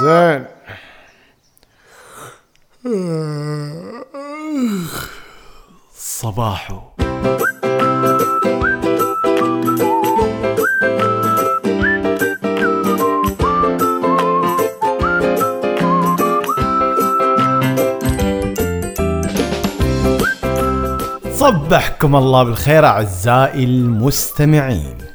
زين. صباحو. صبحكم الله بالخير أعزائي المستمعين.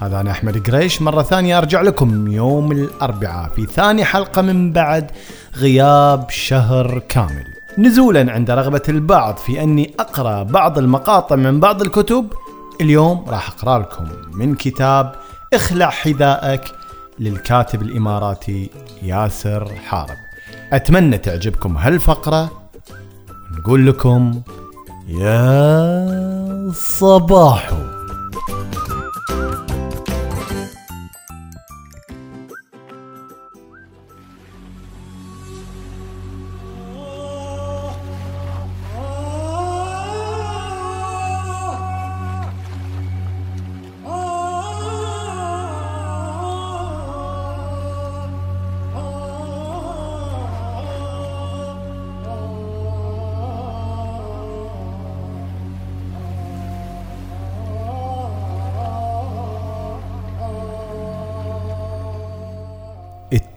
هذا أنا أحمد قريش. مرة ثانية أرجع لكم يوم الأربعاء في ثاني حلقة من بعد غياب شهر كامل. نزولا عند رغبة البعض في أني أقرأ بعض المقاطع من بعض الكتب. اليوم راح أقرأ لكم من كتاب اخلع حذائك للكاتب الإماراتي ياسر حارب. أتمنى تعجبكم هالفقرة. نقول لكم يا صباحو.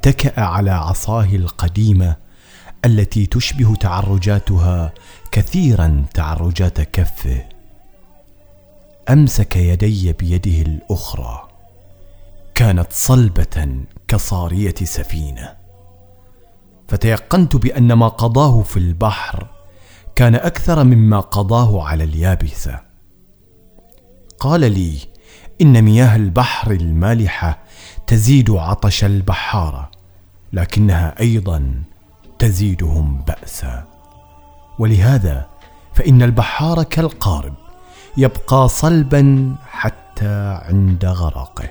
اتكأ على عصاه القديمة التي تشبه تعرجاتها كثيرا تعرجات كفه. أمسك يدي بيده الأخرى. كانت صلبة كصارية سفينة. فتيقنت بأن ما قضاه في البحر كان أكثر مما قضاه على اليابسة. قال لي إن مياه البحر المالحة تزيد عطش البحاره لكنها أيضا تزيدهم بأسا. ولهذا فإن البحار كالقارب يبقى صلبا حتى عند غرقه.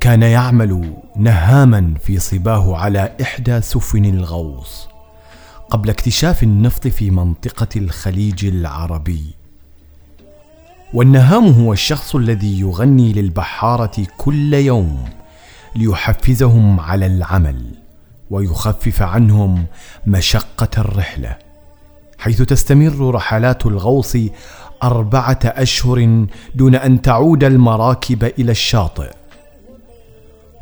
كان يعمل نهاما في صباه على إحدى سفن الغوص قبل اكتشاف النفط في منطقة الخليج العربي. والنهام هو الشخص الذي يغني للبحارة كل يوم ليحفزهم على العمل ويخفف عنهم مشقة الرحلة حيث تستمر رحلات الغوص أربعة أشهر دون أن تعود المراكب إلى الشاطئ.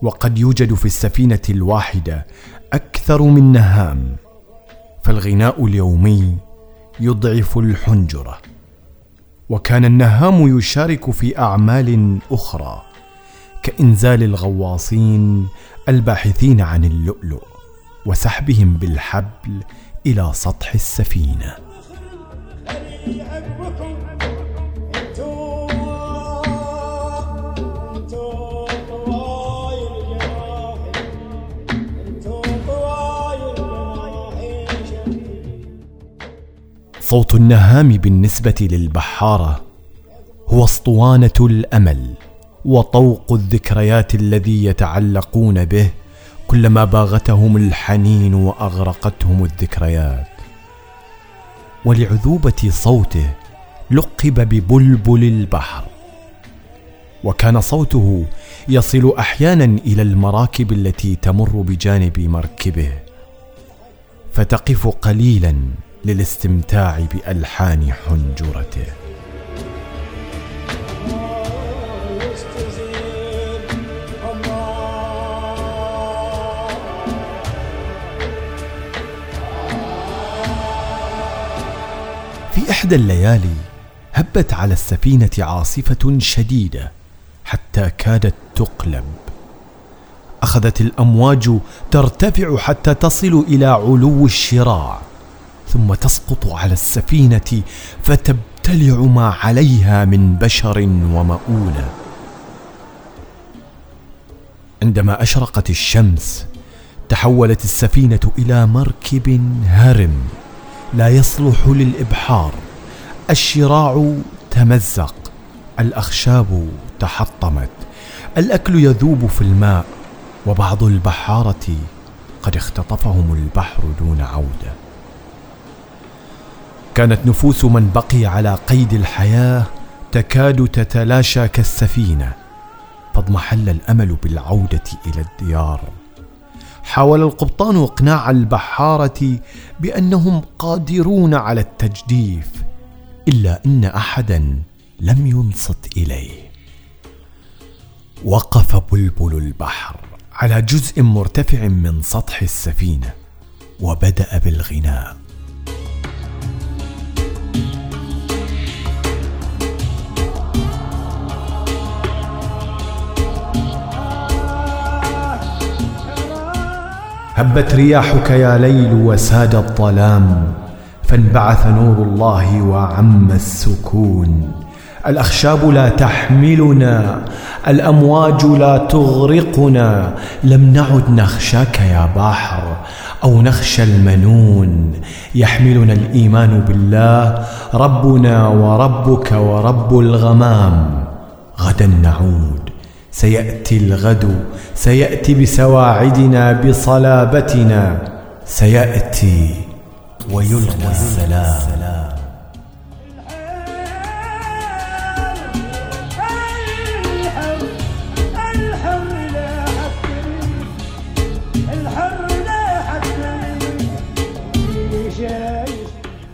وقد يوجد في السفينة الواحدة أكثر من نهام فالغناء اليومي يضعف الحنجرة. وكان النهام يشارك في أعمال أخرى كإنزال الغواصين الباحثين عن اللؤلؤ وسحبهم بالحبل إلى سطح السفينة. صوت النهام بالنسبة للبحارة هو اسطوانة الأمل وطوق الذكريات الذي يتعلقون به كلما باغتهم الحنين وأغرقتهم الذكريات. ولعذوبة صوته لقب ببلبل البحر. وكان صوته يصل أحيانا إلى المراكب التي تمر بجانب مركبه فتقف قليلا للاستمتاع بألحان حنجرته. في إحدى الليالي هبت على السفينة عاصفة شديدة حتى كادت تقلب. أخذت الأمواج ترتفع حتى تصل إلى علو الشراع. ثم تسقط على السفينة فتبتلع ما عليها من بشر ومؤونة. عندما أشرقت الشمس تحولت السفينة إلى مركب هرم لا يصلح للإبحار. الشراع تمزق الأخشاب تحطمت الأكل يذوب في الماء وبعض البحارة قد اختطفهم البحر دون عودة. كانت نفوس من بقي على قيد الحياة تكاد تتلاشى كالسفينة فاضمحل الأمل بالعودة إلى الديار. حاول القبطان إقناع البحارة بأنهم قادرون على التجديف إلا أن احدا لم ينصت إليه. وقف بلبل البحر على جزء مرتفع من سطح السفينة وبدأ بالغناء. هبت رياحك يا ليل وساد الظلام فانبعث نور الله وعم السكون. الأخشاب لا تحملنا الأمواج لا تغرقنا لم نعد نخشاك يا بحر أو نخشى المنون. يحملنا الإيمان بالله ربنا وربك ورب الغمام غدا نعود. سيأتي الغد سيأتي بسواعدنا بصلابتنا سيأتي ويلقى السلام.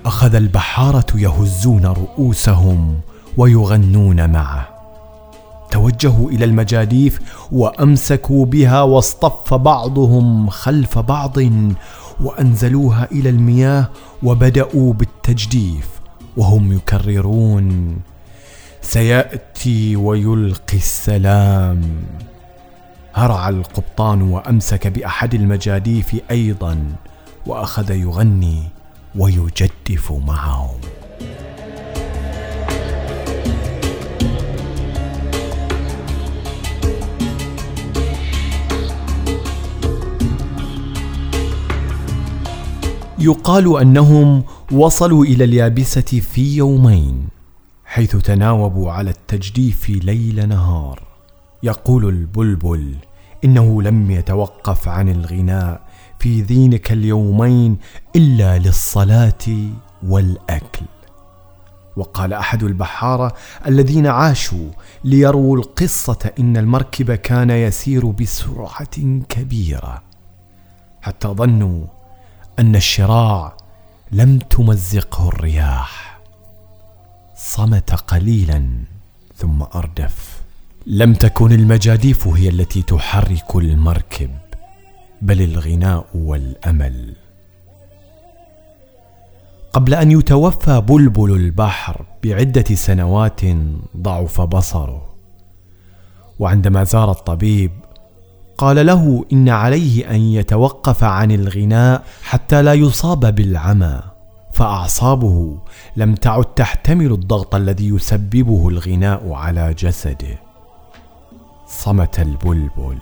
أخذ البحارة يهزون رؤوسهم ويغنون معه. توجهوا إلى المجاديف وأمسكوا بها واصطف بعضهم خلف بعض وأنزلوها إلى المياه وبدأوا بالتجديف وهم يكررون سيأتي ويلقي السلام. هرع القبطان وأمسك بأحد المجاديف أيضا وأخذ يغني ويجدف معهم يقال أنهم وصلوا إلى اليابسة في يومين حيث تناوبوا على التجديف ليل نهار. يقول البلبل إنه لم يتوقف عن الغناء في ذينك اليومين إلا للصلاة والأكل. وقال أحد البحارة الذين عاشوا ليروا القصة إن المركب كان يسير بسرعة كبيرة حتى ظنوا أن الشراع لم تمزقه الرياح. صمت قليلا ثم أردف. لم تكن المجاديف هي التي تحرك المركب بل الغناء والأمل. قبل أن يتوفى بلبل البحر بعدة سنوات ضعف بصره وعندما زار الطبيب قال له إن عليه أن يتوقف عن الغناء حتى لا يصاب بالعمى. فأعصابه لم تعد تحتمل الضغط الذي يسببه الغناء على جسده. صمت البلبل.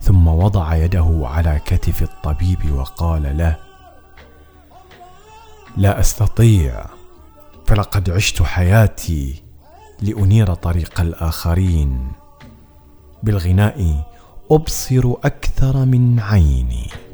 ثم وضع يده على كتف الطبيب وقال له لا أستطيع. فلقد عشت حياتي لأنير طريق الآخرين. بالغناء أبصر أكثر من عيني.